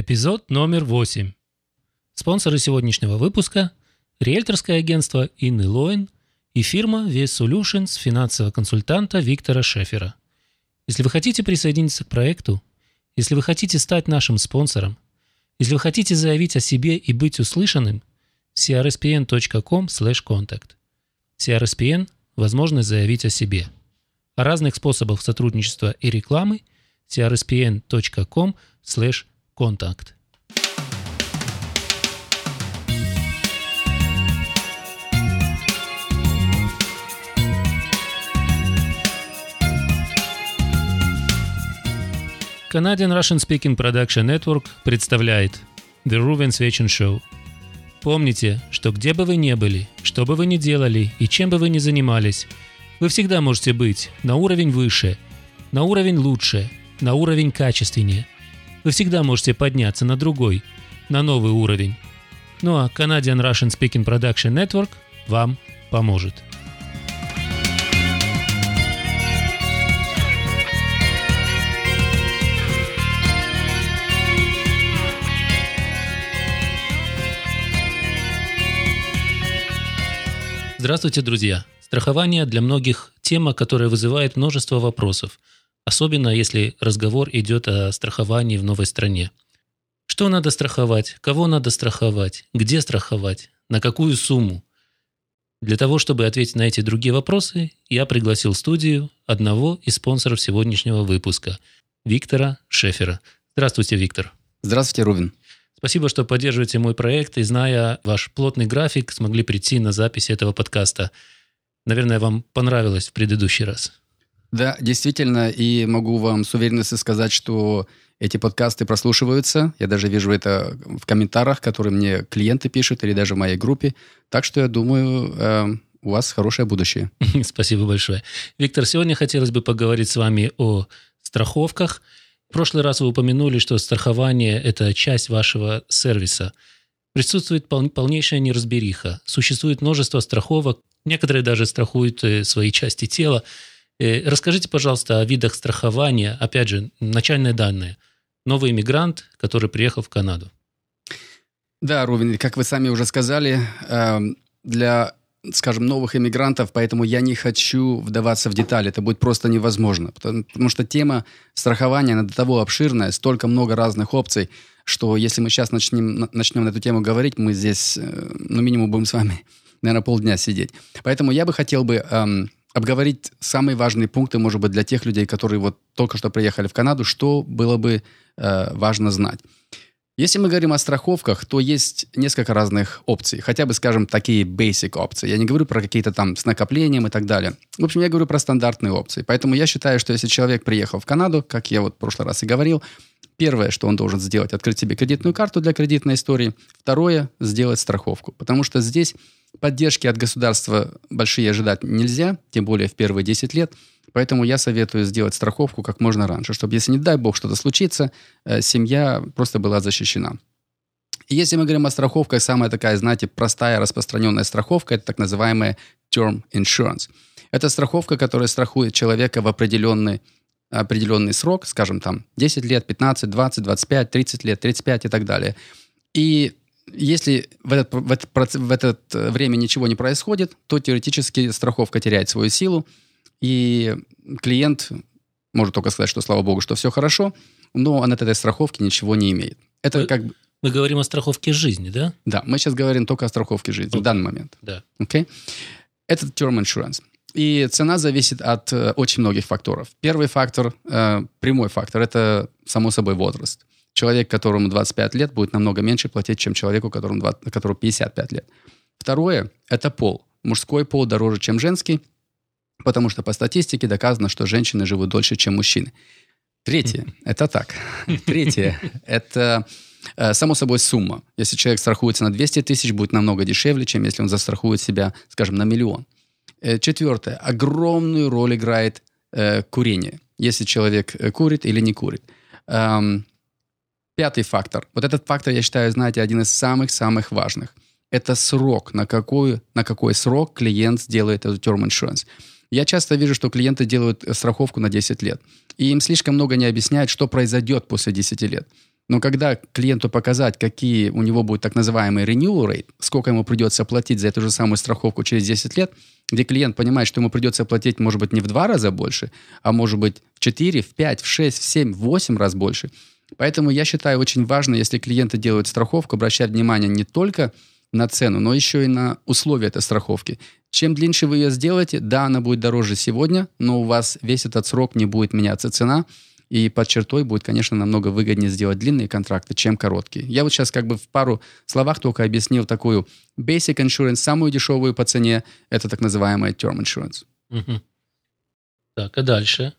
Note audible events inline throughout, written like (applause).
Эпизод номер 8. Спонсоры сегодняшнего выпуска – риэлторское агентство Инны Лоин и фирма Вес Solutions финансового консультанта Виктора Шефера. Если вы хотите присоединиться к проекту, если вы хотите стать нашим спонсором, если вы хотите заявить о себе и быть услышанным, crspn.com/contact. CRSPN – возможность заявить о себе. О разных способах сотрудничества и рекламы crspn.com/contact. Canadian Russian Speaking Production Network представляет The Ruven Свечин Show. Помните, что где бы вы ни были, что бы вы ни делали и чем бы вы ни занимались, вы всегда можете быть на уровень выше, на уровень лучше, на уровень качественнее. Вы всегда можете подняться на другой, на новый уровень. Ну а Canadian Russian Speaking Production Network вам поможет. Здравствуйте, друзья! Страхование для многих тема, которая вызывает множество вопросов, особенно если разговор идет о страховании в новой стране. Что надо страховать? Кого надо страховать? Где страховать? На какую сумму? Для того, чтобы ответить на эти другие вопросы, я пригласил в студию одного из спонсоров сегодняшнего выпуска – Виктора Шефера. Здравствуйте, Виктор. Здравствуйте, Рувин. Спасибо, что поддерживаете мой проект и, зная ваш плотный график, смогли прийти на запись этого подкаста. Наверное, вам понравилось в предыдущий раз. Да, действительно, и могу вам с уверенностью сказать, что эти подкасты прослушиваются. Я даже вижу это в комментариях, которые мне клиенты пишут, или даже в моей группе. Так что я думаю, э, у вас хорошее будущее. (laughs) Спасибо большое. Виктор, сегодня хотелось бы поговорить с вами о страховках – в прошлый раз вы упомянули, что страхование – это часть вашего сервиса. Присутствует пол- полнейшая неразбериха. Существует множество страховок, некоторые даже страхуют э, свои части тела. Э, расскажите, пожалуйста, о видах страхования. Опять же, начальные данные. Новый иммигрант, который приехал в Канаду. Да, Рувин, как вы сами уже сказали, эм, для скажем, новых иммигрантов, поэтому я не хочу вдаваться в детали. Это будет просто невозможно. Потому, что тема страхования, она до того обширная, столько много разных опций, что если мы сейчас начнем, начнем на эту тему говорить, мы здесь, э, ну, минимум будем с вами, (laughs) наверное, полдня сидеть. Поэтому я бы хотел бы эм, обговорить самые важные пункты, может быть, для тех людей, которые вот только что приехали в Канаду, что было бы э, важно знать. Если мы говорим о страховках, то есть несколько разных опций. Хотя бы, скажем, такие basic опции. Я не говорю про какие-то там с накоплением и так далее. В общем, я говорю про стандартные опции. Поэтому я считаю, что если человек приехал в Канаду, как я вот в прошлый раз и говорил, первое, что он должен сделать, открыть себе кредитную карту для кредитной истории. Второе, сделать страховку. Потому что здесь поддержки от государства большие ожидать нельзя, тем более в первые 10 лет – Поэтому я советую сделать страховку как можно раньше, чтобы, если не дай бог что-то случится, э, семья просто была защищена. И если мы говорим о страховках, самая такая, знаете, простая распространенная страховка – это так называемая term insurance. Это страховка, которая страхует человека в определенный, определенный срок, скажем, там 10 лет, 15, 20, 25, 30 лет, 35 и так далее. И если в этот, в, этот, в это время ничего не происходит, то теоретически страховка теряет свою силу, и клиент может только сказать, что слава богу, что все хорошо, но он от этой страховки ничего не имеет. Это мы, как бы... Мы говорим о страховке жизни, да? Да, мы сейчас говорим только о страховке жизни okay. в данный момент. Да. Okay? Это term insurance. И цена зависит от э, очень многих факторов. Первый фактор, э, прямой фактор, это, само собой, возраст. Человек, которому 25 лет, будет намного меньше платить, чем человеку, которому, 20, которому 55 лет. Второе – это пол. Мужской пол дороже, чем женский – потому что по статистике доказано, что женщины живут дольше, чем мужчины. Третье – это так. (laughs) Третье – это э, само собой сумма. Если человек страхуется на 200 тысяч, будет намного дешевле, чем если он застрахует себя, скажем, на миллион. Э, четвертое. Огромную роль играет э, курение. Если человек э, курит или не курит. Эм, пятый фактор. Вот этот фактор, я считаю, знаете, один из самых-самых важных. Это срок, на какой, на какой срок клиент сделает этот term insurance. Я часто вижу, что клиенты делают страховку на 10 лет, и им слишком много не объясняют, что произойдет после 10 лет. Но когда клиенту показать, какие у него будут так называемые renewal rate, сколько ему придется платить за эту же самую страховку через 10 лет, где клиент понимает, что ему придется платить, может быть, не в два раза больше, а может быть в 4, в 5, в 6, в 7, в 8 раз больше. Поэтому я считаю очень важно, если клиенты делают страховку, обращать внимание не только на цену, но еще и на условия этой страховки. Чем длиннее вы ее сделаете, да, она будет дороже сегодня, но у вас весь этот срок не будет меняться цена, и под чертой будет, конечно, намного выгоднее сделать длинные контракты, чем короткие. Я вот сейчас как бы в пару словах только объяснил такую basic insurance, самую дешевую по цене, это так называемая term insurance. Угу. Так, а дальше?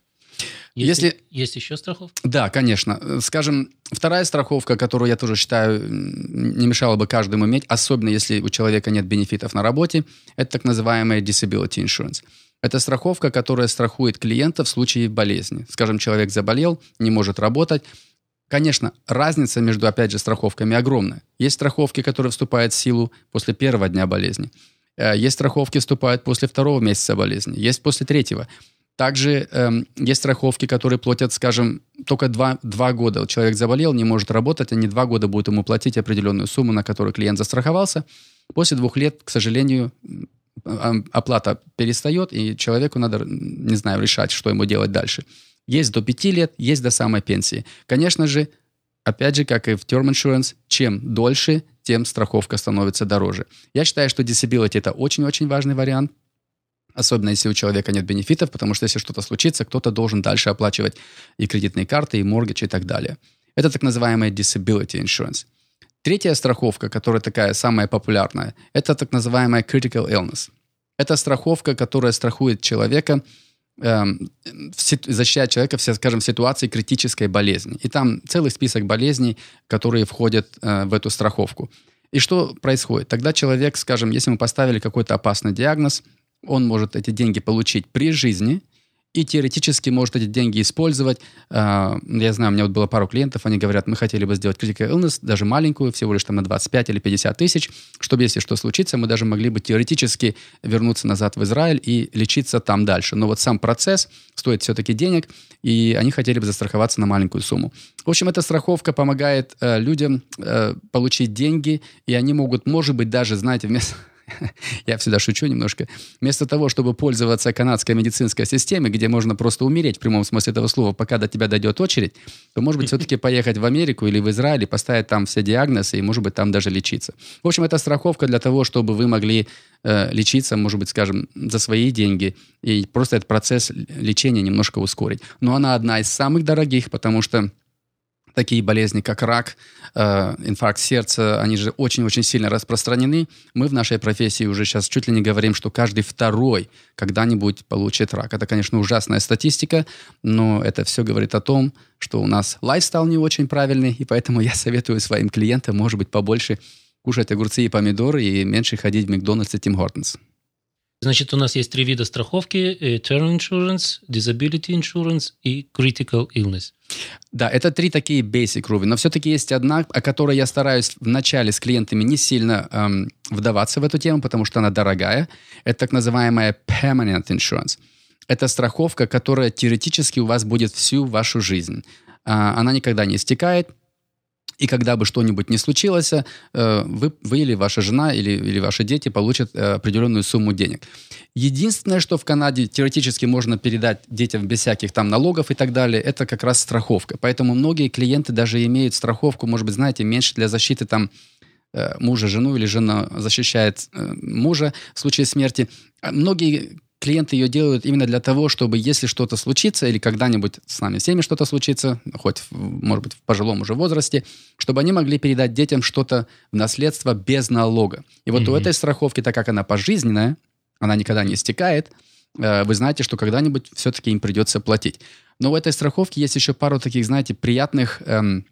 Есть, Если... есть еще страховка? Да, конечно. Скажем, вторая страховка, которую я тоже считаю не мешало бы каждому иметь, особенно если у человека нет бенефитов на работе, это так называемая disability insurance. Это страховка, которая страхует клиента в случае болезни. Скажем, человек заболел, не может работать. Конечно, разница между, опять же, страховками огромная. Есть страховки, которые вступают в силу после первого дня болезни. Э, есть страховки, вступают после второго месяца болезни. Есть после третьего. Также эм, есть страховки, которые платят, скажем, только два, два года. Вот человек заболел, не может работать, они два года будут ему платить определенную сумму, на которую клиент застраховался. После двух лет, к сожалению, оплата перестает, и человеку надо, не знаю, решать, что ему делать дальше. Есть до пяти лет, есть до самой пенсии. Конечно же, опять же, как и в term insurance, чем дольше, тем страховка становится дороже. Я считаю, что disability – это очень-очень важный вариант, Особенно если у человека нет бенефитов, потому что если что-то случится, кто-то должен дальше оплачивать и кредитные карты, и моргидж, и так далее. Это так называемая disability insurance. Третья страховка, которая такая самая популярная, это так называемая critical illness. Это страховка, которая страхует человека, э, защищает человека, в, скажем, в ситуации критической болезни. И там целый список болезней, которые входят э, в эту страховку. И что происходит? Тогда человек, скажем, если мы поставили какой-то опасный диагноз, он может эти деньги получить при жизни и теоретически может эти деньги использовать. А, я знаю, у меня вот было пару клиентов, они говорят, мы хотели бы сделать critical illness, даже маленькую, всего лишь там на 25 или 50 тысяч, чтобы, если что случится, мы даже могли бы теоретически вернуться назад в Израиль и лечиться там дальше. Но вот сам процесс стоит все-таки денег, и они хотели бы застраховаться на маленькую сумму. В общем, эта страховка помогает э, людям э, получить деньги, и они могут, может быть, даже, знаете, вместо (laughs) я всегда шучу немножко, вместо того, чтобы пользоваться канадской медицинской системой, где можно просто умереть в прямом смысле этого слова, пока до тебя дойдет очередь, то, может быть, (laughs) все-таки поехать в Америку или в Израиль и поставить там все диагнозы и, может быть, там даже лечиться. В общем, это страховка для того, чтобы вы могли э, лечиться, может быть, скажем, за свои деньги и просто этот процесс лечения немножко ускорить. Но она одна из самых дорогих, потому что такие болезни, как рак, э, инфаркт сердца, они же очень-очень сильно распространены. Мы в нашей профессии уже сейчас чуть ли не говорим, что каждый второй когда-нибудь получит рак. Это, конечно, ужасная статистика, но это все говорит о том, что у нас лайфстайл не очень правильный, и поэтому я советую своим клиентам, может быть, побольше кушать огурцы и помидоры и меньше ходить в Макдональдс и Тим Хортонс. Значит, у нас есть три вида страховки. Э, term insurance, disability insurance и critical illness. Да, это три такие basic, Руби. Но все-таки есть одна, о которой я стараюсь вначале с клиентами не сильно эм, вдаваться в эту тему, потому что она дорогая. Это так называемая permanent insurance. Это страховка, которая теоретически у вас будет всю вашу жизнь. А, она никогда не истекает, и когда бы что-нибудь не случилось, э, вы, вы или ваша жена или, или ваши дети получат э, определенную сумму денег. Единственное, что в Канаде теоретически можно передать детям без всяких там налогов и так далее, это как раз страховка. Поэтому многие клиенты даже имеют страховку, может быть, знаете, меньше для защиты там мужа, жену или жена защищает мужа в случае смерти. А многие клиенты ее делают именно для того, чтобы если что-то случится или когда-нибудь с нами всеми что-то случится, хоть, может быть, в пожилом уже возрасте, чтобы они могли передать детям что-то в наследство без налога. И вот mm-hmm. у этой страховки, так как она пожизненная, она никогда не истекает, э, вы знаете, что когда-нибудь все-таки им придется платить. Но у этой страховки есть еще пару таких, знаете, приятных эм,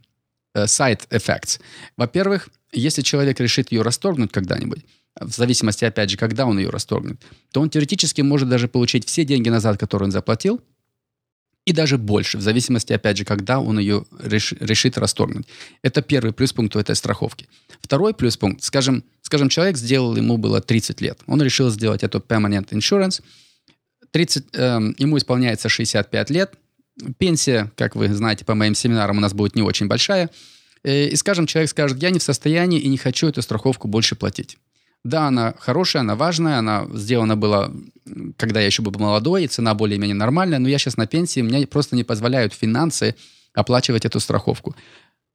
э, side effects. Во-первых, если человек решит ее расторгнуть когда-нибудь, в зависимости, опять же, когда он ее расторгнет, то он теоретически может даже получить все деньги назад, которые он заплатил, и даже больше, в зависимости, опять же, когда он ее реш, решит расторгнуть. Это первый плюс-пункт у этой страховки. Второй плюс-пункт, скажем, скажем, человек сделал, ему было 30 лет, он решил сделать эту permanent insurance, 30, э, ему исполняется 65 лет, пенсия, как вы знаете по моим семинарам, у нас будет не очень большая, и, скажем, человек скажет, я не в состоянии и не хочу эту страховку больше платить. Да, она хорошая, она важная, она сделана была, когда я еще был молодой, и цена более-менее нормальная, но я сейчас на пенсии, мне просто не позволяют финансы оплачивать эту страховку.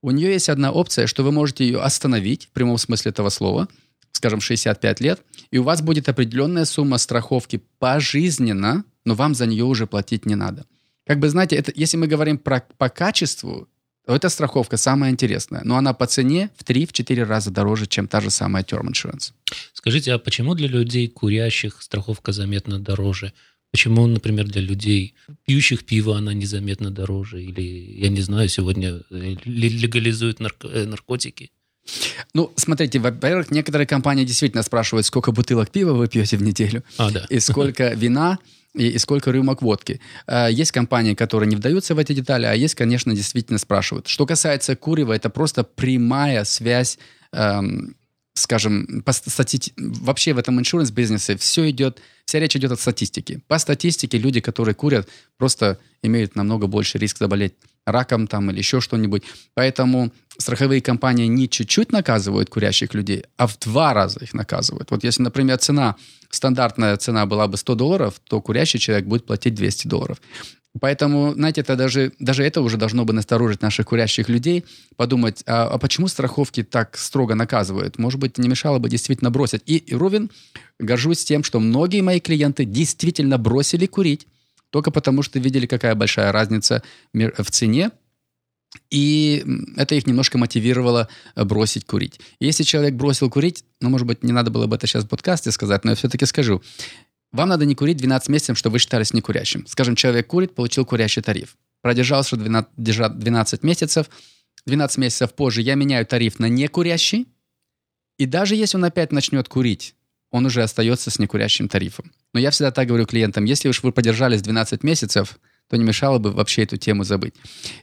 У нее есть одна опция, что вы можете ее остановить, в прямом смысле этого слова, скажем, 65 лет, и у вас будет определенная сумма страховки пожизненно, но вам за нее уже платить не надо. Как бы, знаете, это, если мы говорим про, по качеству, эта страховка самая интересная, но она по цене в 3-4 раза дороже, чем та же самая Term Insurance. Скажите, а почему для людей курящих страховка заметно дороже? Почему, например, для людей, пьющих пиво, она незаметно дороже? Или, я не знаю, сегодня э, легализуют нарко- э, наркотики? Ну, смотрите, во-первых, некоторые компании действительно спрашивают, сколько бутылок пива вы пьете в неделю, а, да. и сколько (laughs) вина, и, и сколько рюмок водки. А, есть компании, которые не вдаются в эти детали, а есть, конечно, действительно спрашивают. Что касается курева, это просто прямая связь эм, скажем, по стати... вообще в этом иншуренс бизнесе все идет, вся речь идет от статистики. По статистике люди, которые курят, просто имеют намного больше риск заболеть раком там или еще что-нибудь. Поэтому страховые компании не чуть-чуть наказывают курящих людей, а в два раза их наказывают. Вот если, например, цена, стандартная цена была бы 100 долларов, то курящий человек будет платить 200 долларов. Поэтому, знаете, это даже, даже это уже должно бы насторожить наших курящих людей, подумать, а, а почему страховки так строго наказывают? Может быть, не мешало бы действительно бросить. И, и Ровен, горжусь тем, что многие мои клиенты действительно бросили курить, только потому что видели, какая большая разница в цене, и это их немножко мотивировало э, бросить курить. Если человек бросил курить, ну, может быть, не надо было бы это сейчас в подкасте сказать, но я все-таки скажу. Вам надо не курить 12 месяцев, чтобы вы считались некурящим. Скажем, человек курит, получил курящий тариф. Продержался 12, 12 месяцев. 12 месяцев позже я меняю тариф на некурящий. И даже если он опять начнет курить, он уже остается с некурящим тарифом. Но я всегда так говорю клиентам, если уж вы подержались 12 месяцев, то не мешало бы вообще эту тему забыть.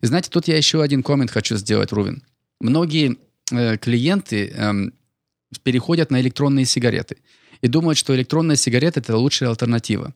И знаете, тут я еще один коммент хочу сделать, Рувин. Многие э, клиенты э, переходят на электронные сигареты и думают, что электронная сигарета – это лучшая альтернатива.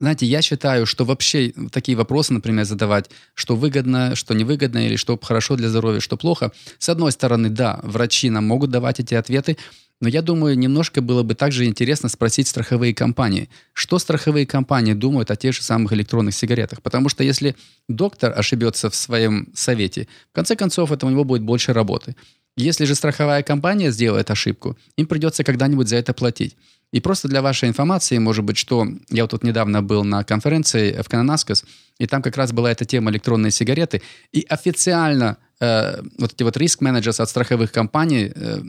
Знаете, я считаю, что вообще такие вопросы, например, задавать, что выгодно, что невыгодно, или что хорошо для здоровья, что плохо. С одной стороны, да, врачи нам могут давать эти ответы, но я думаю, немножко было бы также интересно спросить страховые компании, что страховые компании думают о тех же самых электронных сигаретах. Потому что если доктор ошибется в своем совете, в конце концов, это у него будет больше работы. Если же страховая компания сделает ошибку, им придется когда-нибудь за это платить. И просто для вашей информации, может быть, что я вот тут недавно был на конференции в Кананаскас, и там как раз была эта тема электронные сигареты, и официально э, вот эти вот риск-менеджеры от страховых компаний э,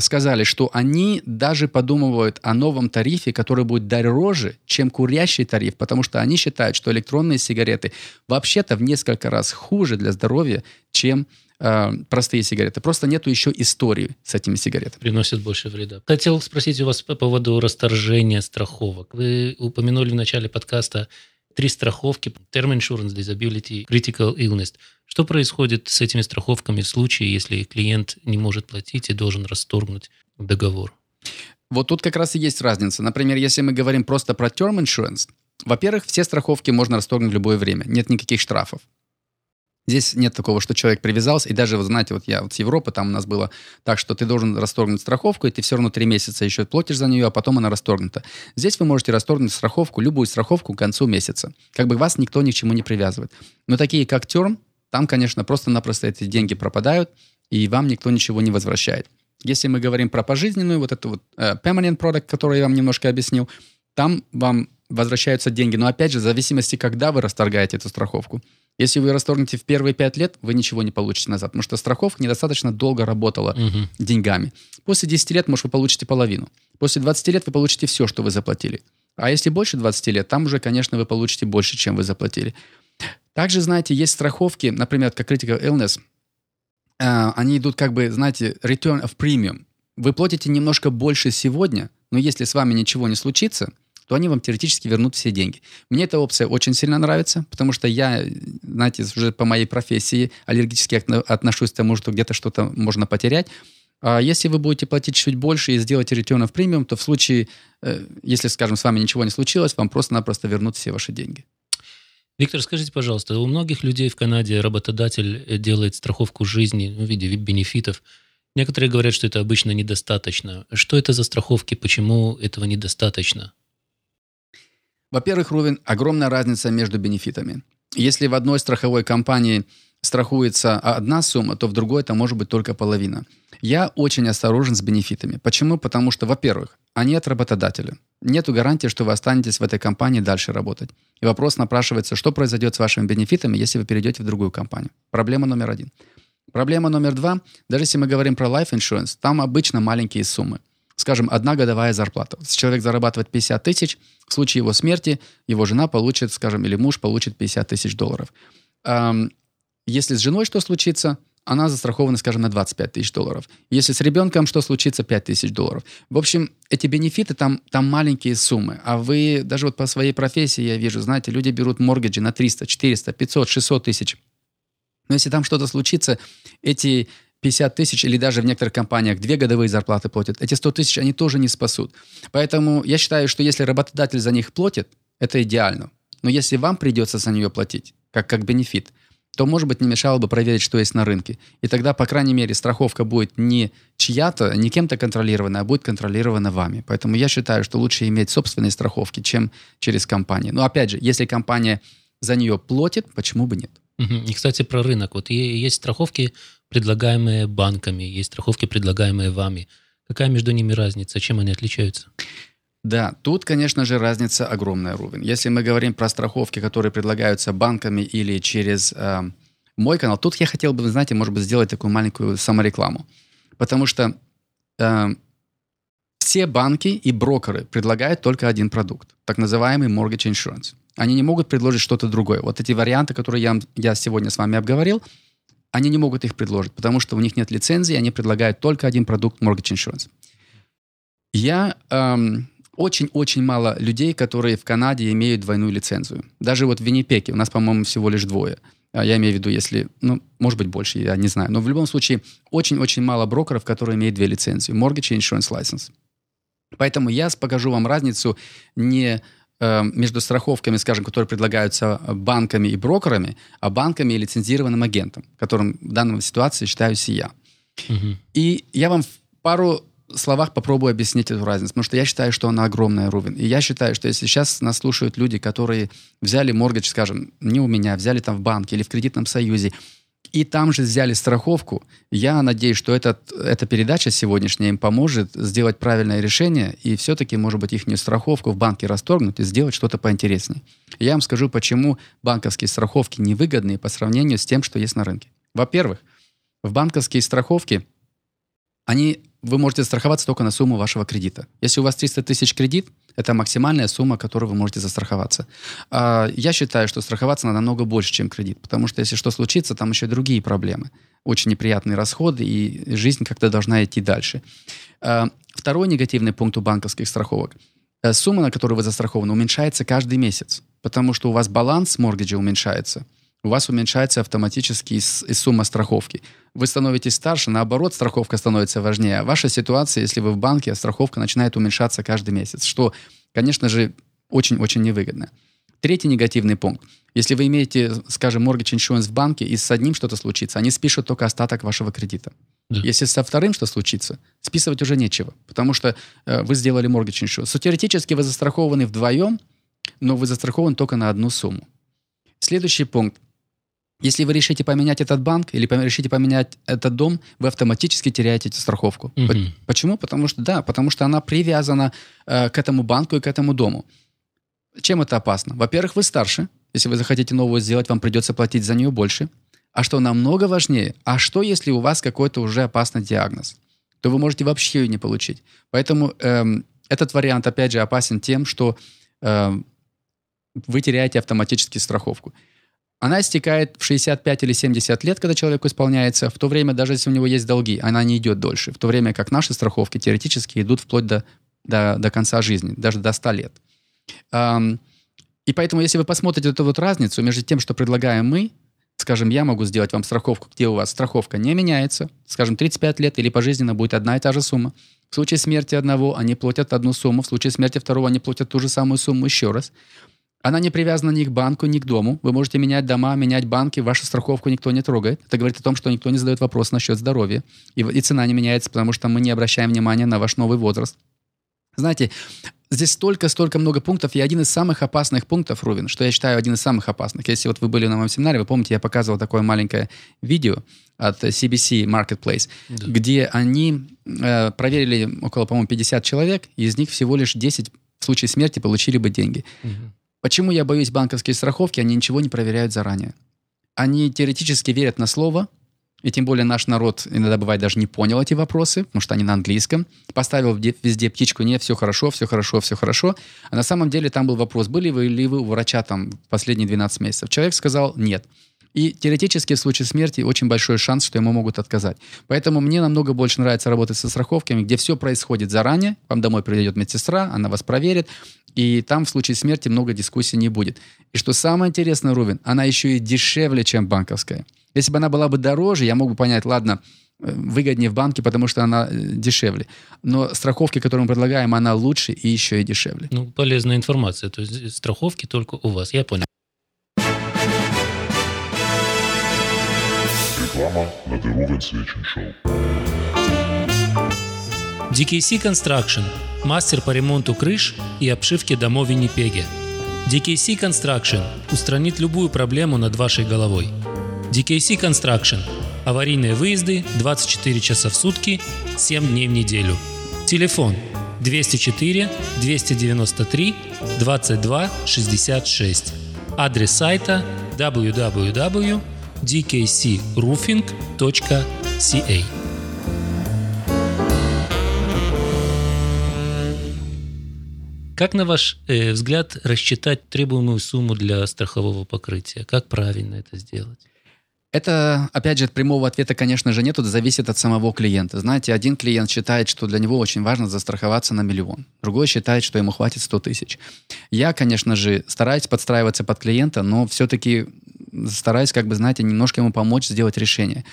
сказали, что они даже подумывают о новом тарифе, который будет дороже, чем курящий тариф, потому что они считают, что электронные сигареты вообще-то в несколько раз хуже для здоровья, чем э, простые сигареты. Просто нету еще истории с этими сигаретами. Приносят больше вреда. Хотел спросить у вас по поводу расторжения страховок. Вы упомянули в начале подкаста три страховки, Term Insurance, Disability, Critical Illness. Что происходит с этими страховками в случае, если клиент не может платить и должен расторгнуть договор? Вот тут как раз и есть разница. Например, если мы говорим просто про Term Insurance, во-первых, все страховки можно расторгнуть в любое время. Нет никаких штрафов. Здесь нет такого, что человек привязался, и даже, вы знаете, вот я вот с Европы, там у нас было так, что ты должен расторгнуть страховку, и ты все равно три месяца еще платишь за нее, а потом она расторгнута. Здесь вы можете расторгнуть страховку, любую страховку к концу месяца. Как бы вас никто ни к чему не привязывает. Но такие, как терм, там, конечно, просто-напросто эти деньги пропадают, и вам никто ничего не возвращает. Если мы говорим про пожизненную, вот эту вот uh, permanent product, который я вам немножко объяснил, там вам возвращаются деньги. Но опять же, в зависимости, когда вы расторгаете эту страховку. Если вы расторгнете в первые пять лет, вы ничего не получите назад, потому что страховка недостаточно долго работала угу. деньгами. После 10 лет, может, вы получите половину. После 20 лет вы получите все, что вы заплатили. А если больше 20 лет, там уже, конечно, вы получите больше, чем вы заплатили. Также, знаете, есть страховки, например, как Critical Illness, э, они идут как бы, знаете, return of premium. Вы платите немножко больше сегодня, но если с вами ничего не случится, то они вам теоретически вернут все деньги. Мне эта опция очень сильно нравится, потому что я, знаете, уже по моей профессии аллергически отношусь к тому, что где-то что-то можно потерять. А если вы будете платить чуть больше и сделаете return premium, то в случае, э, если, скажем, с вами ничего не случилось, вам просто-напросто вернут все ваши деньги. Виктор, скажите, пожалуйста, у многих людей в Канаде работодатель э, делает страховку жизни в виде бенефитов. Некоторые говорят, что это обычно недостаточно. Что это за страховки? Почему этого недостаточно? Во-первых, Рувен, огромная разница между бенефитами. Если в одной страховой компании страхуется одна сумма, то в другой это может быть только половина. Я очень осторожен с бенефитами. Почему? Потому что, во-первых, они от работодателя. Нет гарантии, что вы останетесь в этой компании дальше работать. И вопрос напрашивается, что произойдет с вашими бенефитами, если вы перейдете в другую компанию. Проблема номер один. Проблема номер два, даже если мы говорим про life insurance, там обычно маленькие суммы. Скажем, одна годовая зарплата. Если человек зарабатывает 50 тысяч, в случае его смерти его жена получит, скажем, или муж получит 50 тысяч долларов. Если с женой что случится, она застрахована, скажем, на 25 тысяч долларов. Если с ребенком что случится, 5 тысяч долларов. В общем, эти бенефиты, там, там маленькие суммы. А вы, даже вот по своей профессии, я вижу, знаете, люди берут моргиджи на 300, 400, 500, 600 тысяч. Но если там что-то случится, эти 50 тысяч или даже в некоторых компаниях две годовые зарплаты платят, эти 100 тысяч они тоже не спасут. Поэтому я считаю, что если работодатель за них платит, это идеально. Но если вам придется за нее платить, как, как бенефит, то, может быть, не мешало бы проверить, что есть на рынке. И тогда, по крайней мере, страховка будет не чья-то, не кем-то контролирована, а будет контролирована вами. Поэтому я считаю, что лучше иметь собственные страховки, чем через компании. Но, опять же, если компания за нее платит, почему бы нет? И, кстати, про рынок. Вот есть страховки, предлагаемые банками, есть страховки, предлагаемые вами. Какая между ними разница? Чем они отличаются? Да, тут, конечно же, разница огромная, Рубин. Если мы говорим про страховки, которые предлагаются банками или через э, мой канал, тут я хотел бы, знаете, может быть, сделать такую маленькую саморекламу. Потому что э, все банки и брокеры предлагают только один продукт, так называемый mortgage insurance. Они не могут предложить что-то другое. Вот эти варианты, которые я, я сегодня с вами обговорил, они не могут их предложить, потому что у них нет лицензии, они предлагают только один продукт mortgage insurance. Я эм, очень-очень мало людей, которые в Канаде имеют двойную лицензию. Даже вот в Виннипеке у нас, по-моему, всего лишь двое. А я имею в виду, если, ну, может быть, больше, я не знаю. Но в любом случае, очень-очень мало брокеров, которые имеют две лицензии. Mortgage и Insurance License. Поэтому я покажу вам разницу не между страховками, скажем, которые предлагаются банками и брокерами, а банками и лицензированным агентом, которым в данной ситуации считаюсь и я. Угу. И я вам пару словах попробую объяснить эту разницу, потому что я считаю, что она огромная, Рувен. И я считаю, что если сейчас нас слушают люди, которые взяли моргидж, скажем, не у меня, взяли там в банке или в кредитном союзе, и там же взяли страховку, я надеюсь, что этот, эта передача сегодняшняя им поможет сделать правильное решение и все-таки, может быть, их страховку в банке расторгнуть и сделать что-то поинтереснее. Я вам скажу, почему банковские страховки невыгодные по сравнению с тем, что есть на рынке. Во-первых, в банковские страховки они вы можете страховаться только на сумму вашего кредита. Если у вас 300 тысяч кредит, это максимальная сумма, которую вы можете застраховаться. А я считаю, что страховаться надо намного больше, чем кредит, потому что если что случится, там еще другие проблемы. Очень неприятные расходы, и жизнь как-то должна идти дальше. А второй негативный пункт у банковских страховок. Э, сумма, на которую вы застрахованы, уменьшается каждый месяц, потому что у вас баланс моргиджа уменьшается – у вас уменьшается автоматически и сумма страховки. Вы становитесь старше, наоборот, страховка становится важнее. Ваша ситуация, если вы в банке, страховка начинает уменьшаться каждый месяц, что, конечно же, очень-очень невыгодно. Третий негативный пункт. Если вы имеете, скажем, mortgage insurance в банке, и с одним что-то случится, они спишут только остаток вашего кредита. Да. Если со вторым что случится, списывать уже нечего, потому что э, вы сделали mortgage insurance. So, теоретически вы застрахованы вдвоем, но вы застрахованы только на одну сумму. Следующий пункт. Если вы решите поменять этот банк или решите поменять этот дом, вы автоматически теряете эту страховку. Угу. Почему? Потому что да, потому что она привязана э, к этому банку и к этому дому. Чем это опасно? Во-первых, вы старше. Если вы захотите новую сделать, вам придется платить за нее больше. А что намного важнее, а что если у вас какой-то уже опасный диагноз? То вы можете вообще ее не получить. Поэтому эм, этот вариант, опять же, опасен тем, что эм, вы теряете автоматически страховку она истекает в 65 или 70 лет, когда человеку исполняется. В то время, даже если у него есть долги, она не идет дольше. В то время как наши страховки теоретически идут вплоть до, до, до конца жизни, даже до 100 лет. И поэтому, если вы посмотрите эту вот разницу между тем, что предлагаем мы, скажем, я могу сделать вам страховку, где у вас страховка не меняется, скажем, 35 лет или пожизненно будет одна и та же сумма. В случае смерти одного они платят одну сумму, в случае смерти второго они платят ту же самую сумму еще раз. Она не привязана ни к банку, ни к дому. Вы можете менять дома, менять банки, вашу страховку никто не трогает. Это говорит о том, что никто не задает вопрос насчет здоровья. И, и цена не меняется, потому что мы не обращаем внимания на ваш новый возраст. Знаете, здесь столько-столько много пунктов, и один из самых опасных пунктов, Рувин, что я считаю один из самых опасных. Если вот вы были на моем семинаре, вы помните, я показывал такое маленькое видео от CBC Marketplace, да. где они э, проверили около, по-моему, 50 человек, и из них всего лишь 10 в случае смерти получили бы деньги. Угу. Почему я боюсь банковские страховки? Они ничего не проверяют заранее. Они теоретически верят на слово, и тем более наш народ иногда бывает даже не понял эти вопросы, потому что они на английском. Поставил везде птичку, не, все хорошо, все хорошо, все хорошо. А на самом деле там был вопрос, были вы ли вы у врача там последние 12 месяцев. Человек сказал нет. И теоретически в случае смерти очень большой шанс, что ему могут отказать. Поэтому мне намного больше нравится работать со страховками, где все происходит заранее. Вам домой придет медсестра, она вас проверит, и там в случае смерти много дискуссий не будет. И что самое интересное, Рубин, она еще и дешевле, чем банковская. Если бы она была бы дороже, я мог бы понять, ладно, э, выгоднее в банке, потому что она э, дешевле. Но страховки, которые мы предлагаем, она лучше и еще и дешевле. Ну, полезная информация. То есть страховки только у вас. Я понял. Реклама на The Ruven Свечин Шоу. DKC Construction – мастер по ремонту крыш и обшивке домов Виннипеге. DKC Construction устранит любую проблему над вашей головой – DKC Construction. Аварийные выезды 24 часа в сутки, 7 дней в неделю. Телефон 204 293 22 66. Адрес сайта www.dkcroofing.ca. Как, на ваш э, взгляд, рассчитать требуемую сумму для страхового покрытия? Как правильно это сделать? Это, опять же, прямого ответа, конечно же, нет, это зависит от самого клиента. Знаете, один клиент считает, что для него очень важно застраховаться на миллион, другой считает, что ему хватит 100 тысяч. Я, конечно же, стараюсь подстраиваться под клиента, но все-таки стараюсь, как бы, знаете, немножко ему помочь сделать решение.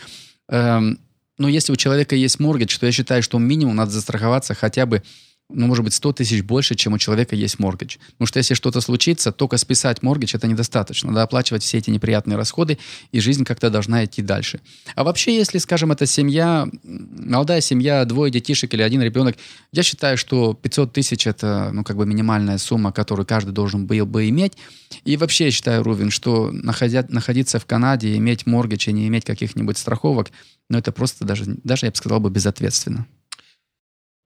Эм, но если у человека есть моргидж, то я считаю, что минимум надо застраховаться хотя бы ну, может быть, 100 тысяч больше, чем у человека есть моргидж. Потому что если что-то случится, только списать моргидж это недостаточно. Надо оплачивать все эти неприятные расходы, и жизнь как-то должна идти дальше. А вообще, если, скажем, это семья, молодая семья, двое детишек или один ребенок, я считаю, что 500 тысяч это, ну, как бы минимальная сумма, которую каждый должен был бы иметь. И вообще, я считаю, Рувин, что находя, находиться в Канаде, иметь моргидж и не иметь каких-нибудь страховок, ну, это просто даже, даже, я бы сказал, бы безответственно.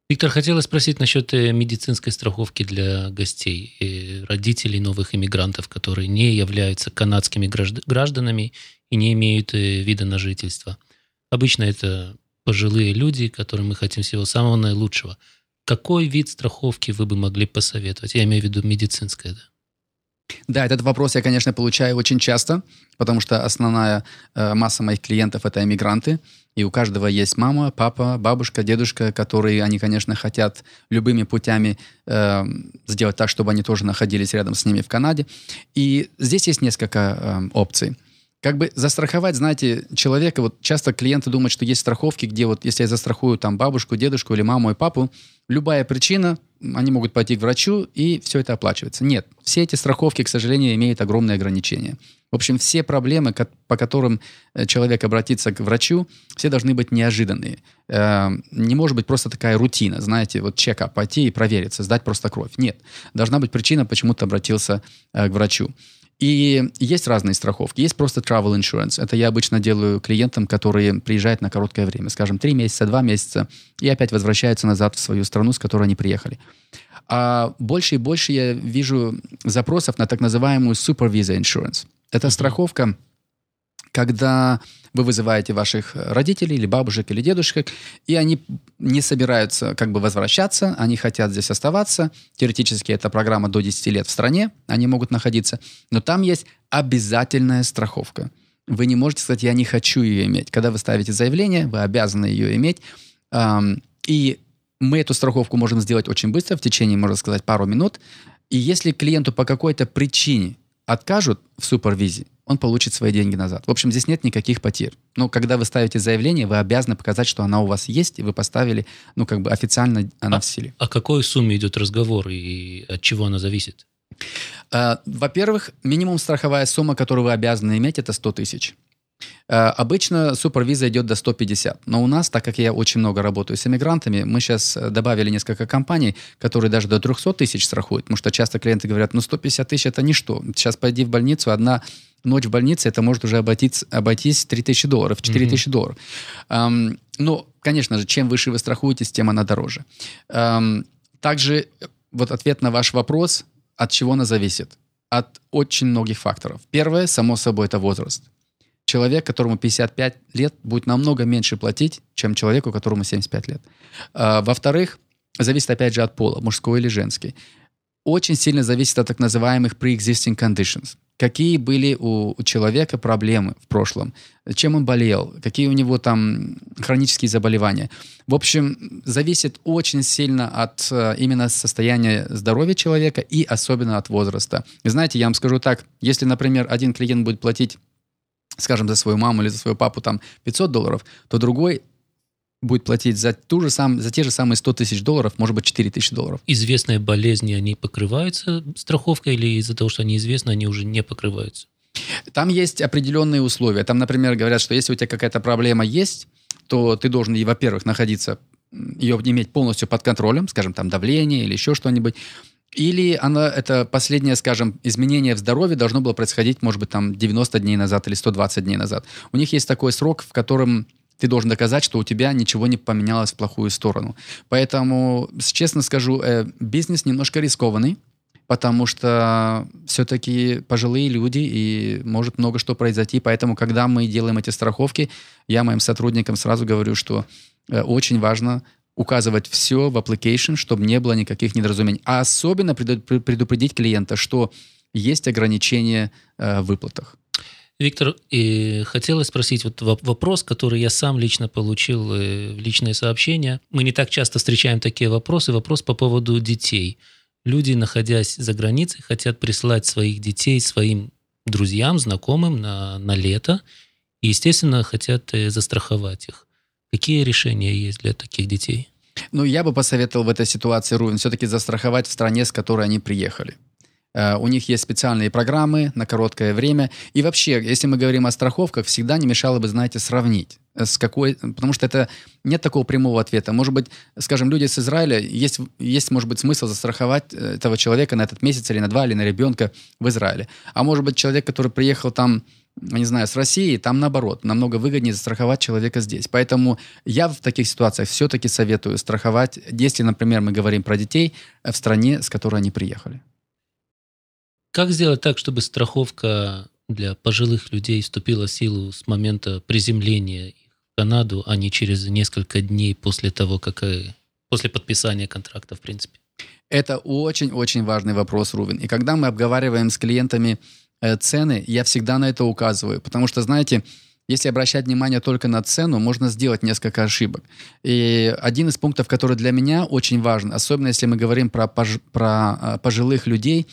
Виктор, хотела спросить насчет э, медицинской страховки для гостей, и родителей новых иммигрантов, которые не являются канадскими гражданами и не имеют э, вида на жительство. Обычно это пожилые люди, которым мы хотим всего самого наилучшего. Какой вид страховки вы бы могли посоветовать? Я имею в виду медицинское, да? Да, этот вопрос я, конечно, получаю очень часто, потому что основная э, масса моих клиентов это иммигранты, и у каждого есть мама, папа, бабушка, дедушка, которые они, конечно, хотят любыми путями э, сделать так, чтобы они тоже находились рядом с ними в Канаде. И здесь есть несколько э, опций. Как бы застраховать, знаете, человека, вот часто клиенты думают, что есть страховки, где вот если я застрахую там бабушку, дедушку или маму и папу, любая причина, они могут пойти к врачу, и все это оплачивается. Нет, все эти страховки, к сожалению, имеют огромные ограничения. В общем, все проблемы, по которым э, человек обратится к врачу, все должны быть неожиданные. Э, не может быть просто такая рутина, знаете, вот чекап, пойти и провериться, сдать просто кровь. Нет, должна быть причина, почему ты обратился э, к врачу. И есть разные страховки. Есть просто travel insurance. Это я обычно делаю клиентам, которые приезжают на короткое время, скажем, три месяца, два месяца, и опять возвращаются назад в свою страну, с которой они приехали. А больше и больше я вижу запросов на так называемую super visa insurance. Это страховка, когда вы вызываете ваших родителей или бабушек или дедушек, и они не собираются как бы возвращаться, они хотят здесь оставаться. Теоретически эта программа до 10 лет в стране, они могут находиться. Но там есть обязательная страховка. Вы не можете сказать, я не хочу ее иметь. Когда вы ставите заявление, вы обязаны ее иметь. И мы эту страховку можем сделать очень быстро, в течение, можно сказать, пару минут. И если клиенту по какой-то причине откажут в супервизии, он получит свои деньги назад. В общем, здесь нет никаких потерь. Но когда вы ставите заявление, вы обязаны показать, что она у вас есть, и вы поставили, ну, как бы официально она а, в силе. О какой сумме идет разговор и от чего она зависит? Э, во-первых, минимум страховая сумма, которую вы обязаны иметь, это 100 тысяч. Э, обычно супервиза идет до 150, но у нас, так как я очень много работаю с иммигрантами, мы сейчас э, добавили несколько компаний, которые даже до 300 тысяч страхуют, потому что часто клиенты говорят, ну 150 тысяч это ничто, сейчас пойди в больницу, одна ночь в больнице, это может уже обойтись, обойтись 3 тысячи долларов, 4 тысячи mm-hmm. долларов. Эм, ну, конечно же, чем выше вы страхуетесь, тем она дороже. Эм, также вот ответ на ваш вопрос, от чего она зависит? От очень многих факторов. Первое, само собой, это возраст человек, которому 55 лет, будет намного меньше платить, чем человеку, которому 75 лет. А, во-вторых, зависит опять же от пола, мужской или женский. Очень сильно зависит от так называемых pre-existing conditions. Какие были у, человека проблемы в прошлом, чем он болел, какие у него там хронические заболевания. В общем, зависит очень сильно от э, именно состояния здоровья человека и особенно от возраста. И знаете, я вам скажу так, если, например, один клиент будет платить скажем, за свою маму или за своего папу там 500 долларов, то другой будет платить за, ту же сам, за те же самые 100 тысяч долларов, может быть, 4 тысячи долларов. Известные болезни, они покрываются страховкой или из-за того, что они известны, они уже не покрываются? Там есть определенные условия. Там, например, говорят, что если у тебя какая-то проблема есть, то ты должен, во-первых, находиться, ее иметь полностью под контролем, скажем, там давление или еще что-нибудь. Или она, это последнее, скажем, изменение в здоровье должно было происходить, может быть, там 90 дней назад или 120 дней назад. У них есть такой срок, в котором ты должен доказать, что у тебя ничего не поменялось в плохую сторону. Поэтому, честно скажу, э, бизнес немножко рискованный, потому что все-таки пожилые люди и может много что произойти. Поэтому, когда мы делаем эти страховки, я моим сотрудникам сразу говорю, что э, очень важно указывать все в application, чтобы не было никаких недоразумений. А особенно предупредить клиента, что есть ограничения э, в выплатах. Виктор, и хотелось спросить вот вопрос, который я сам лично получил э, в личные сообщения. Мы не так часто встречаем такие вопросы. Вопрос по поводу детей. Люди, находясь за границей, хотят прислать своих детей своим друзьям, знакомым на, на лето. И, естественно, хотят э, застраховать их. Какие решения есть для таких детей? Ну, я бы посоветовал в этой ситуации, Рувен, все-таки застраховать в стране, с которой они приехали. Uh, у них есть специальные программы на короткое время. И вообще, если мы говорим о страховках, всегда не мешало бы, знаете, сравнить э, с какой, потому что это нет такого прямого ответа. Может быть, скажем, люди с Израиля, есть, есть может быть, смысл застраховать э, этого человека на этот месяц или на два, или на ребенка в Израиле. А может быть, человек, который приехал там не знаю, с Россией, там наоборот, намного выгоднее застраховать человека здесь. Поэтому я в таких ситуациях все-таки советую страховать, если, например, мы говорим про детей э, в стране, с которой они приехали. Как сделать так, чтобы страховка для пожилых людей вступила в силу с момента приземления их в Канаду, а не через несколько дней после того, как э, после подписания контракта, в принципе? Это очень-очень важный вопрос, Рувин. И когда мы обговариваем с клиентами цены, я всегда на это указываю. Потому что, знаете, если обращать внимание только на цену, можно сделать несколько ошибок. И один из пунктов, который для меня очень важен, особенно если мы говорим про, пож про э, пожилых людей,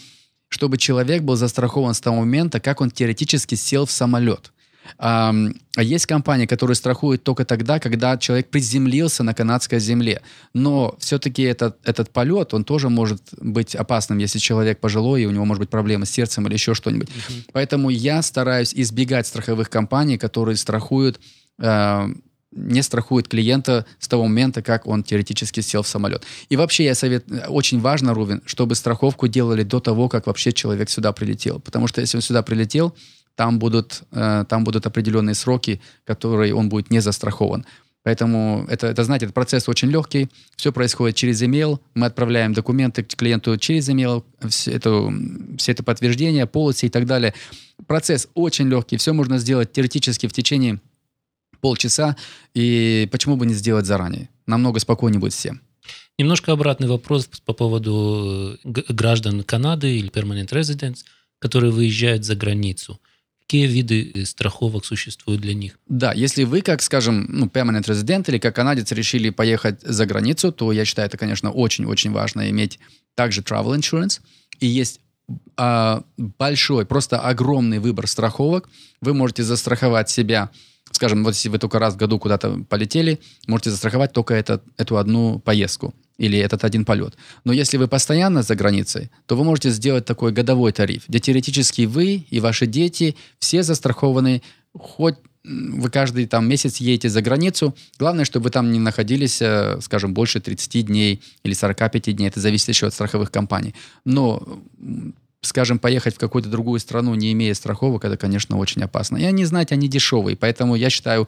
чтобы человек был застрахован с того момента, как он теоретически сел в самолет. А есть компании, которые страхуют только тогда, когда человек приземлился на канадской земле. Но все-таки этот, этот полет, он тоже может быть опасным, если человек пожилой, и у него может быть проблемы с сердцем или еще что-нибудь. Uh-huh. Поэтому я стараюсь избегать страховых компаний, которые страхуют э, не страхует клиента с того момента, как он теоретически сел в самолет. И вообще я совет, очень важно, Рувин, чтобы страховку делали до того, как вообще человек сюда прилетел. Потому что если он сюда прилетел, там будут, э, там будут определенные сроки, которые он будет не застрахован. Поэтому это, это, знаете, этот процесс очень легкий. Все происходит через email. Мы отправляем документы к клиенту через email, все это, все это подтверждение, полосы и так далее. Процесс очень легкий. Все можно сделать теоретически в течение полчаса. И почему бы не сделать заранее? Намного спокойнее будет всем. Немножко обратный вопрос по поводу э, граждан Канады или permanent residents, которые выезжают за границу. Какие виды э, страховок существуют для них? Да, если вы, как, скажем, ну, permanent resident или как канадец решили поехать за границу, то я считаю, это, конечно, очень-очень важно иметь также travel insurance. И есть а, большой, просто огромный выбор страховок. Вы можете застраховать себя, скажем, вот если вы только раз в году куда-то полетели, можете застраховать только это, эту одну поездку. Или этот один полет. Но если вы постоянно за границей, то вы можете сделать такой годовой тариф, где теоретически вы и ваши дети все застрахованы, хоть вы каждый там месяц едете за границу. Главное, чтобы вы там не находились, э, скажем, больше 30 дней или 45 дней. Это зависит еще от страховых компаний. Но скажем, поехать в какую-то другую страну, не имея страховок, это, конечно, очень опасно. И они, знаете, они дешевые, поэтому я считаю,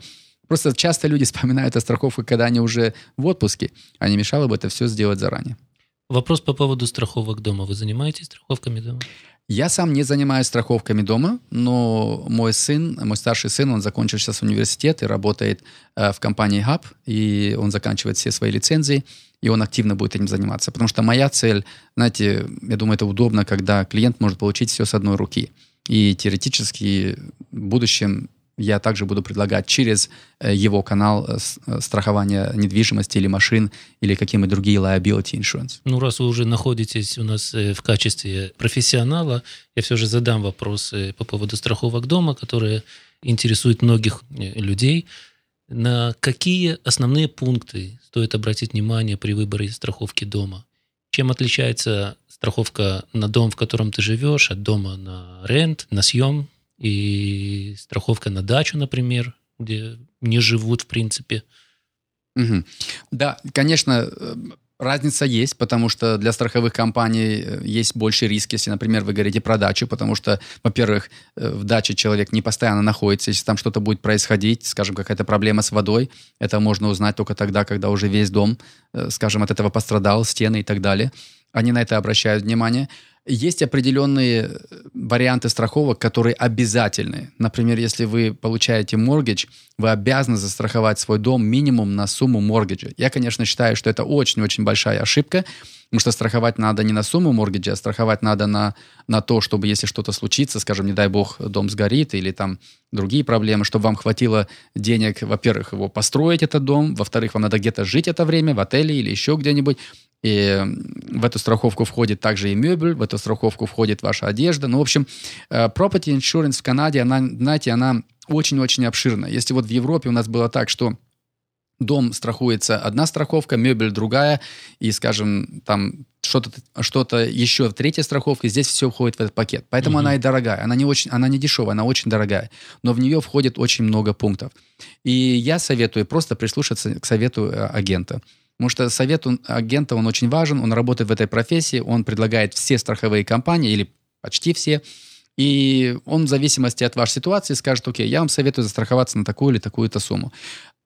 Просто часто люди (laughs) вспоминают о страховках, когда они уже в отпуске, а не мешало бы это все сделать заранее. Вопрос по поводу страховок дома. Вы занимаетесь страховками дома? Я сам не занимаюсь страховками дома, но мой сын, мой старший сын, он закончил сейчас университет и работает э, в компании Hub, и он заканчивает все свои лицензии, и он активно будет этим заниматься. Потому что моя цель, знаете, я думаю, это удобно, когда клиент может получить все с одной руки. И теоретически в будущем я также буду предлагать через э, его канал э, э, страхования недвижимости или машин или какие-нибудь другие liability insurance. Ну, раз вы уже находитесь у нас в качестве профессионала, я все же задам вопросы по поводу страховок дома, которые интересуют многих людей. На какие основные пункты стоит обратить внимание при выборе страховки дома? Чем отличается страховка на дом, в котором ты живешь, от дома на рент, на съем и страховка на дачу, например, где не живут в принципе. Угу. Да, конечно, э, разница есть, потому что для страховых компаний э, есть больше риск, если, например, вы говорите про дачу, потому что, во-первых, э, в даче человек не постоянно находится, если там что-то будет происходить, скажем, какая-то проблема с водой, это можно узнать только тогда, когда уже весь дом, скажем, от этого пострадал, стены и так далее. Они на это обращают внимание. Есть определенные э, варианты страховок, которые обязательны. Например, если вы получаете моргидж, вы обязаны застраховать свой дом минимум на сумму моргиджа. Я, конечно, считаю, что это очень-очень большая ошибка, потому что страховать надо не на сумму моргиджа, а страховать надо на, на то, чтобы если что-то случится, скажем, не дай бог, дом сгорит или там другие проблемы, чтобы вам хватило денег, во-первых, его построить, этот дом, во-вторых, вам надо где-то жить это время, в отеле или еще где-нибудь, и в эту страховку входит также и мебель, в эту страховку входит ваша одежда. Ну, в общем, э, property insurance в Канаде, она, знаете, она очень-очень обширна. Если вот в Европе у нас было так, что дом страхуется одна страховка, мебель другая, и, скажем, там что-то что еще третья страховка, здесь все входит в этот пакет. Поэтому mm-hmm. она и дорогая. Она не, очень, она не дешевая, она очень дорогая. Но в нее входит очень много пунктов. И я советую просто прислушаться к совету э, агента. Потому что совет он, агента, он очень важен, он работает в этой профессии, он предлагает все страховые компании, или почти все, и он в зависимости от вашей ситуации скажет, окей, я вам советую застраховаться на такую или такую-то сумму.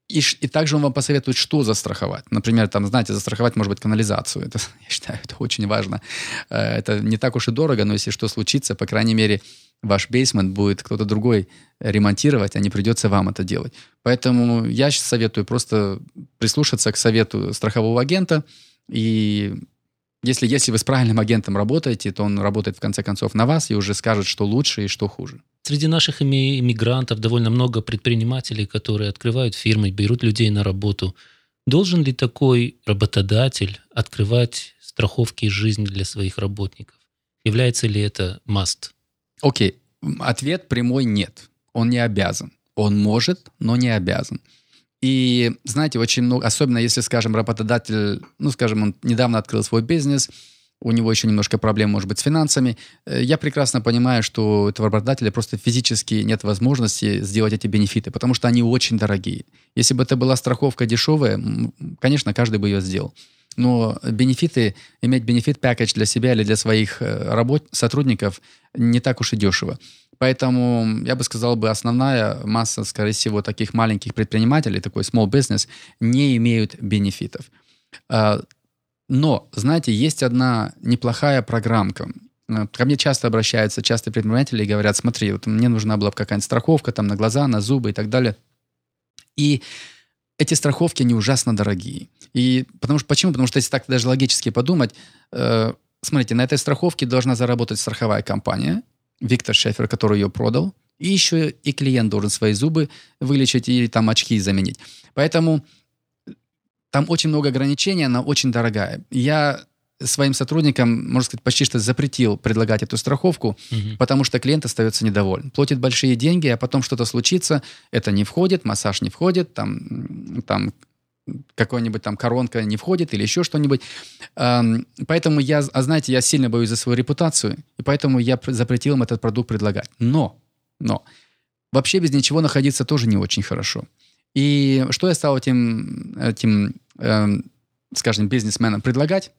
И, и также он вам посоветует, что застраховать. Например, там, знаете, застраховать, может быть, канализацию. (laughs) Это, я считаю, это очень важно. Э, это не так уж и дорого, но если что случится, по крайней мере, ваш бейсмент будет кто-то другой ремонтировать, а не придется вам это делать. Поэтому я сейчас советую просто прислушаться к совету страхового агента. И если, если вы с правильным агентом работаете, то он работает в конце концов на вас и уже скажет, что лучше и что хуже. Среди наших иммигрантов довольно много предпринимателей, которые открывают фирмы, берут людей на работу. Должен ли такой работодатель открывать страховки жизни для своих работников? Является ли это must? Окей, ответ прямой нет. Он не обязан. Он может, но не обязан. И, знаете, очень много, особенно если, скажем, работодатель, ну, скажем, он недавно открыл свой бизнес, у него еще немножко проблем, может быть, с финансами. Э, я прекрасно понимаю, что у этого работодателя просто физически нет возможности сделать эти бенефиты, потому что они очень дорогие. Если бы это была страховка дешевая, конечно, каждый бы ее сделал но бенефиты, иметь бенефит пакетч для себя или для своих э, работ, сотрудников не так уж и дешево. Поэтому я бы сказал, бы основная масса, скорее всего, таких маленьких предпринимателей, такой small business, не имеют бенефитов. А, но, знаете, есть одна неплохая программка. Э, ко мне часто обращаются часто предприниматели и говорят, смотри, вот мне нужна была какая-нибудь страховка там на глаза, на зубы и так далее. И эти страховки, они ужасно дорогие. И потому что, почему? Потому что если так даже логически подумать, э, смотрите, на этой страховке должна заработать страховая компания, Виктор Шефер, который ее продал, и еще и клиент должен свои зубы вылечить и там очки заменить. Поэтому там очень много ограничений, она очень дорогая. Я своим сотрудникам, можно сказать, почти что запретил предлагать эту страховку, угу. потому что клиент остается недоволен. Платит большие деньги, а потом что-то случится, это не входит, массаж не входит, там, там какой-нибудь там коронка не входит или еще что-нибудь. Поэтому я, а знаете, я сильно боюсь за свою репутацию, и поэтому я запретил им этот продукт предлагать. Но, но, вообще без ничего находиться тоже не очень хорошо. И что я стал этим, этим эм, скажем, бизнесменам предлагать?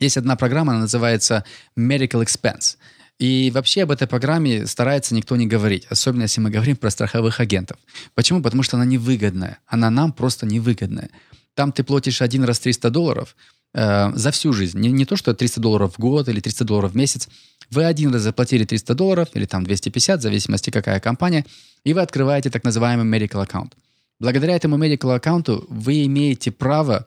Есть одна программа, она называется Medical Expense. И вообще об этой программе старается никто не говорить, особенно если мы говорим про страховых агентов. Почему? Потому что она невыгодная. Она нам просто невыгодная. Там ты платишь один раз 300 долларов э, за всю жизнь. Не, не то, что 300 долларов в год или 300 долларов в месяц. Вы один раз заплатили 300 долларов или там 250, в зависимости какая компания, и вы открываете так называемый medical аккаунт. Благодаря этому medical аккаунту вы имеете право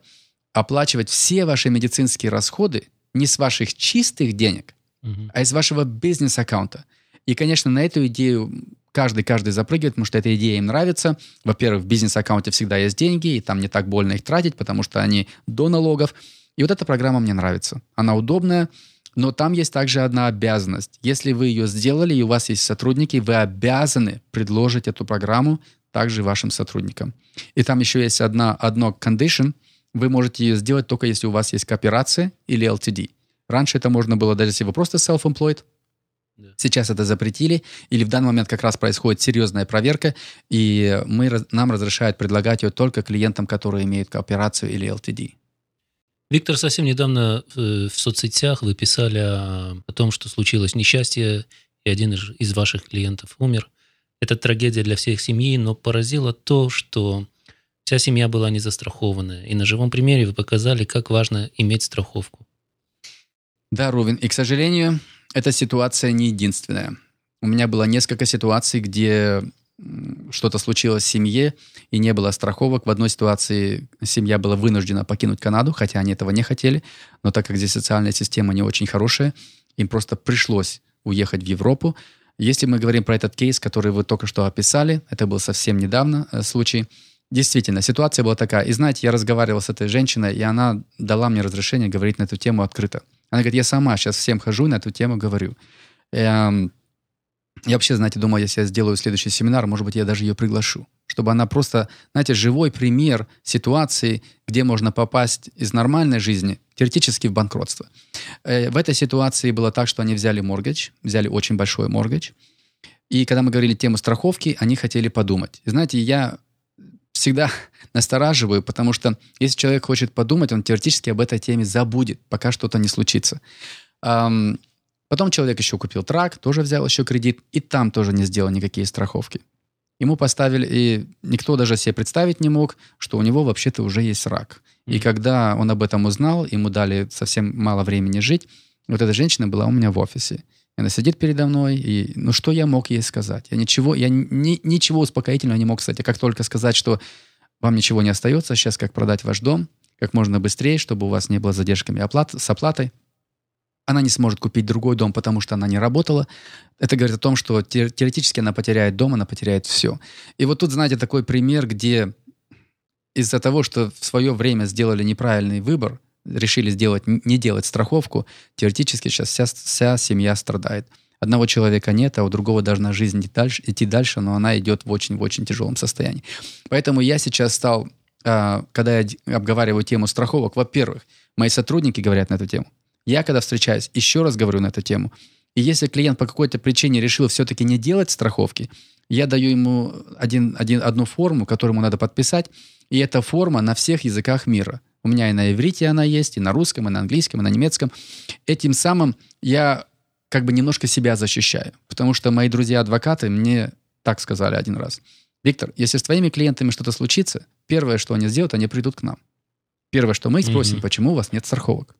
оплачивать все ваши медицинские расходы не с ваших чистых денег, uh-huh. а из вашего бизнес-аккаунта. И, конечно, на эту идею каждый, каждый запрыгивает, потому что эта идея им нравится. Во-первых, в бизнес-аккаунте всегда есть деньги, и там не так больно их тратить, потому что они до налогов. И вот эта программа мне нравится. Она удобная, но там есть также одна обязанность. Если вы ее сделали, и у вас есть сотрудники, вы обязаны предложить эту программу также вашим сотрудникам. И там еще есть одна, одно condition. Вы можете ее сделать только если у вас есть кооперация или LTD. Раньше это можно было, даже если вы просто self-employed, да. Сейчас это запретили, или в данный момент как раз происходит серьезная проверка, и мы, нам разрешают предлагать ее только клиентам, которые имеют кооперацию или LTD. Виктор, совсем недавно э, в соцсетях вы писали о том, что случилось несчастье, и один из ваших клиентов умер. Это трагедия для всех семьи, но поразило то, что вся семья была не застрахована. И на живом примере вы показали, как важно иметь страховку. Да, Рувин, и, к сожалению, эта ситуация не единственная. У меня было несколько ситуаций, где что-то случилось в семье и не было страховок. В одной ситуации семья была вынуждена покинуть Канаду, хотя они этого не хотели, но так как здесь социальная система не очень хорошая, им просто пришлось уехать в Европу. Если мы говорим про этот кейс, который вы только что описали, это был совсем недавно э, случай, действительно, ситуация была такая. И знаете, я разговаривал с этой женщиной, и она дала мне разрешение говорить на эту тему открыто. Она говорит, я сама сейчас всем хожу на эту тему говорю. Эм, я вообще, знаете, думаю, если я сделаю следующий семинар, может быть, я даже ее приглашу. Чтобы она просто, знаете, живой пример ситуации, где можно попасть из нормальной жизни теоретически в банкротство. Э, в этой ситуации было так, что они взяли моргидж, взяли очень большой моргидж. И когда мы говорили тему страховки, они хотели подумать. И знаете, я всегда (laughs) настораживаю, потому что если человек хочет подумать, он теоретически об этой теме забудет, пока что-то не случится. Um, потом человек еще купил трак, тоже взял еще кредит, и там тоже не сделал никакие страховки. Ему поставили, и никто даже себе представить не мог, что у него вообще-то уже есть рак. Mm-hmm. И когда он об этом узнал, ему дали совсем мало времени жить, вот эта женщина была у меня в офисе. Она сидит передо мной, и ну что я мог ей сказать? Я ничего, я ни, ничего успокоительного не мог сказать. А как только сказать, что вам ничего не остается сейчас, как продать ваш дом, как можно быстрее, чтобы у вас не было задержками оплат, с оплатой, она не сможет купить другой дом, потому что она не работала. Это говорит о том, что теоретически она потеряет дом, она потеряет все. И вот тут, знаете, такой пример, где из-за того, что в свое время сделали неправильный выбор, решили сделать, не делать страховку, теоретически сейчас вся, вся семья страдает. Одного человека нет, а у другого должна жизнь идти дальше, идти дальше но она идет в очень-очень тяжелом состоянии. Поэтому я сейчас стал, а, когда я обговариваю тему страховок, во-первых, мои сотрудники говорят на эту тему. Я, когда встречаюсь, еще раз говорю на эту тему. И если клиент по какой-то причине решил все-таки не делать страховки, я даю ему один, один, одну форму, которую ему надо подписать, и эта форма на всех языках мира. У меня и на иврите она есть, и на русском, и на английском, и на немецком. Этим самым я как бы немножко себя защищаю. Потому что мои друзья-адвокаты мне так сказали один раз. Виктор, если с твоими клиентами что-то случится, первое, что они сделают, они придут к нам. Первое, что мы их спросим, mm-hmm. почему у вас нет страховок.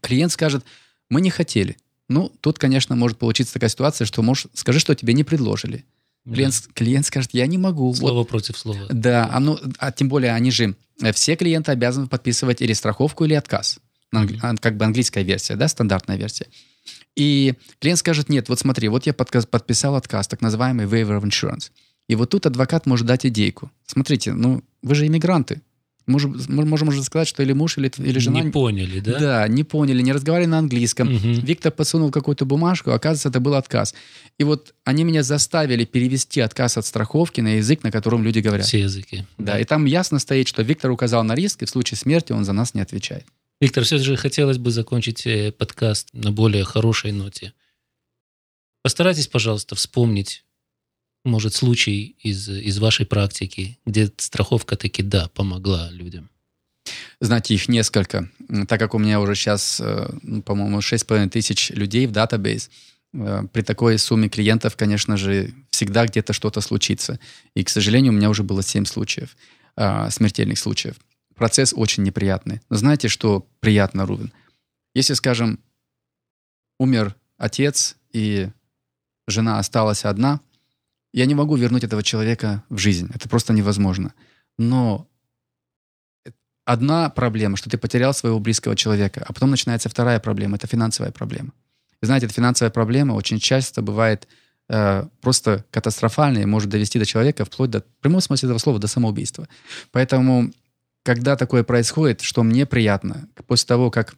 Клиент скажет, мы не хотели. Ну, тут, конечно, может получиться такая ситуация, что можешь, скажи, что тебе не предложили. Клиент, да. клиент скажет, я не могу. Слово вот. против слова. Да, ну, а тем более они же, все клиенты обязаны подписывать или страховку, или отказ. Mm-hmm. Как бы английская версия, да, стандартная версия. И клиент скажет, нет, вот смотри, вот я подписал отказ, так называемый waiver of insurance. И вот тут адвокат может дать идейку. Смотрите, ну, вы же иммигранты. Можем, можем уже сказать, что или муж, или, или жена... Не поняли, да? Да, не поняли, не разговаривали на английском. Мгм. Виктор подсунул какую-то бумажку, оказывается, это был отказ. И вот они меня заставили перевести отказ от страховки на язык, на котором люди говорят. Все языки. Да, и там ясно стоит, что Виктор указал на риск, и в случае смерти он за нас не отвечает. Виктор, все же хотелось бы закончить э, подкаст на более хорошей ноте. Постарайтесь, пожалуйста, вспомнить, может, случай из, из вашей практики, где страховка таки, да, помогла людям. Знаете, их несколько. Так как у меня уже сейчас, э, ну, по-моему, 6,5 тысяч людей в датабейс, э, при такой сумме клиентов, конечно же, всегда где-то что-то случится. И, к сожалению, у меня уже было 7 случаев, а, смертельных случаев. Процесс очень неприятный. Но знаете, что приятно, Рувен? Если, скажем, умер отец, и жена осталась одна, я не могу вернуть этого человека в жизнь. Это просто невозможно. Но одна проблема, что ты потерял своего близкого человека, а потом начинается вторая проблема, это финансовая проблема. И знаете, эта финансовая проблема очень часто бывает э, просто катастрофальной, и может довести до человека вплоть до, в прямом смысле этого слова, до самоубийства. Поэтому, когда такое происходит, что мне приятно, после того, как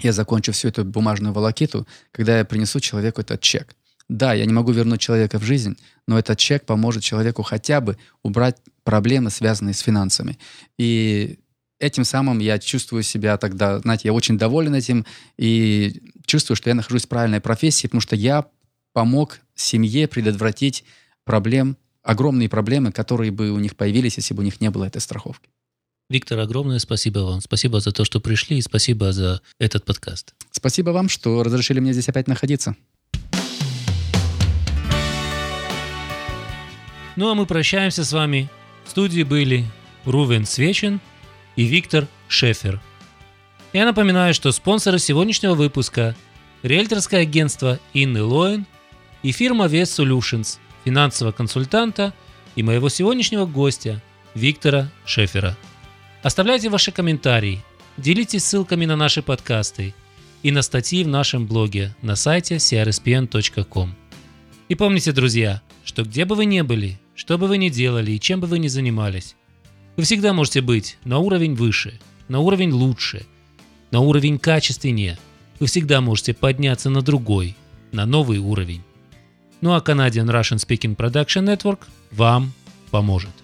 я закончу всю эту бумажную волокиту, когда я принесу человеку этот чек. Да, я не могу вернуть человека в жизнь, но этот чек поможет человеку хотя бы убрать проблемы, связанные с финансами. И этим самым я чувствую себя тогда, знаете, я очень доволен этим и чувствую, что я нахожусь в правильной профессии, потому что я помог семье предотвратить проблем, огромные проблемы, которые бы у них появились, если бы у них не было этой страховки. Виктор, огромное спасибо вам. Спасибо за то, что пришли, и спасибо за этот подкаст. Спасибо вам, что разрешили мне здесь опять находиться. Ну а мы прощаемся с вами. В студии были Рувен Свечин и Виктор Шефер. Я напоминаю, что спонсоры сегодняшнего выпуска – риэлторское агентство Инны Лоин и фирма Вес Solutions, финансового консультанта и моего сегодняшнего гостя Виктора Шефера. Оставляйте ваши комментарии, делитесь ссылками на наши подкасты и на статьи в нашем блоге на сайте crspn.com. И помните, друзья, что где бы вы ни были, что бы вы ни делали и чем бы вы ни занимались, вы всегда можете быть на уровень выше, на уровень лучше, на уровень качественнее. Вы всегда можете подняться на другой, на новый уровень. Ну а Canadian Russian Speaking Production Network вам поможет.